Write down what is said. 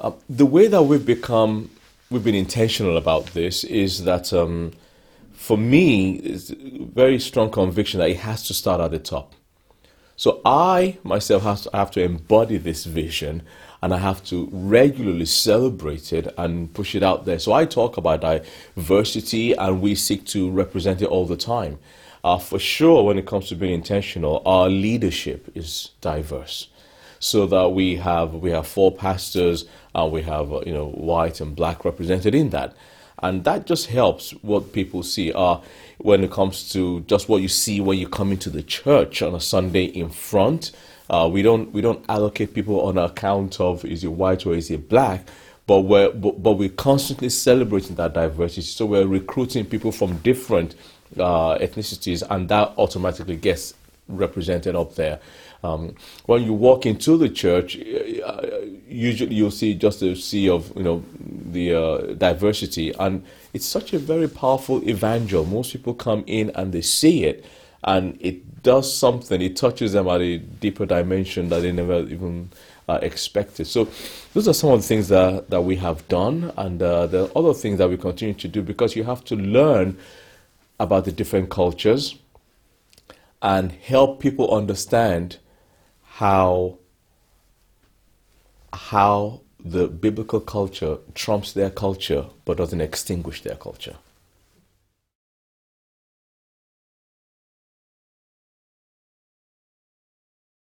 Uh, the way that we've become, we've been intentional about this is that um, for me, it's very strong conviction that it has to start at the top. So I myself have to, have to embody this vision and I have to regularly celebrate it and push it out there. So I talk about diversity and we seek to represent it all the time. Uh, for sure, when it comes to being intentional, our leadership is diverse. So that we have we have four pastors and we have uh, you know white and black represented in that, and that just helps what people see. Uh, when it comes to just what you see when you come into the church on a Sunday in front, uh, we don't we don't allocate people on account of is it white or is it black, but we're but, but we're constantly celebrating that diversity. So we're recruiting people from different uh, ethnicities, and that automatically gets represented up there. Um, when you walk into the church, uh, usually you'll see just a sea of you know the uh, diversity, and it's such a very powerful evangel. Most people come in and they see it, and it does something. It touches them at a deeper dimension that they never even uh, expected. So, those are some of the things that that we have done, and uh, the other things that we continue to do because you have to learn about the different cultures and help people understand how how the biblical culture trumps their culture but doesn't extinguish their culture.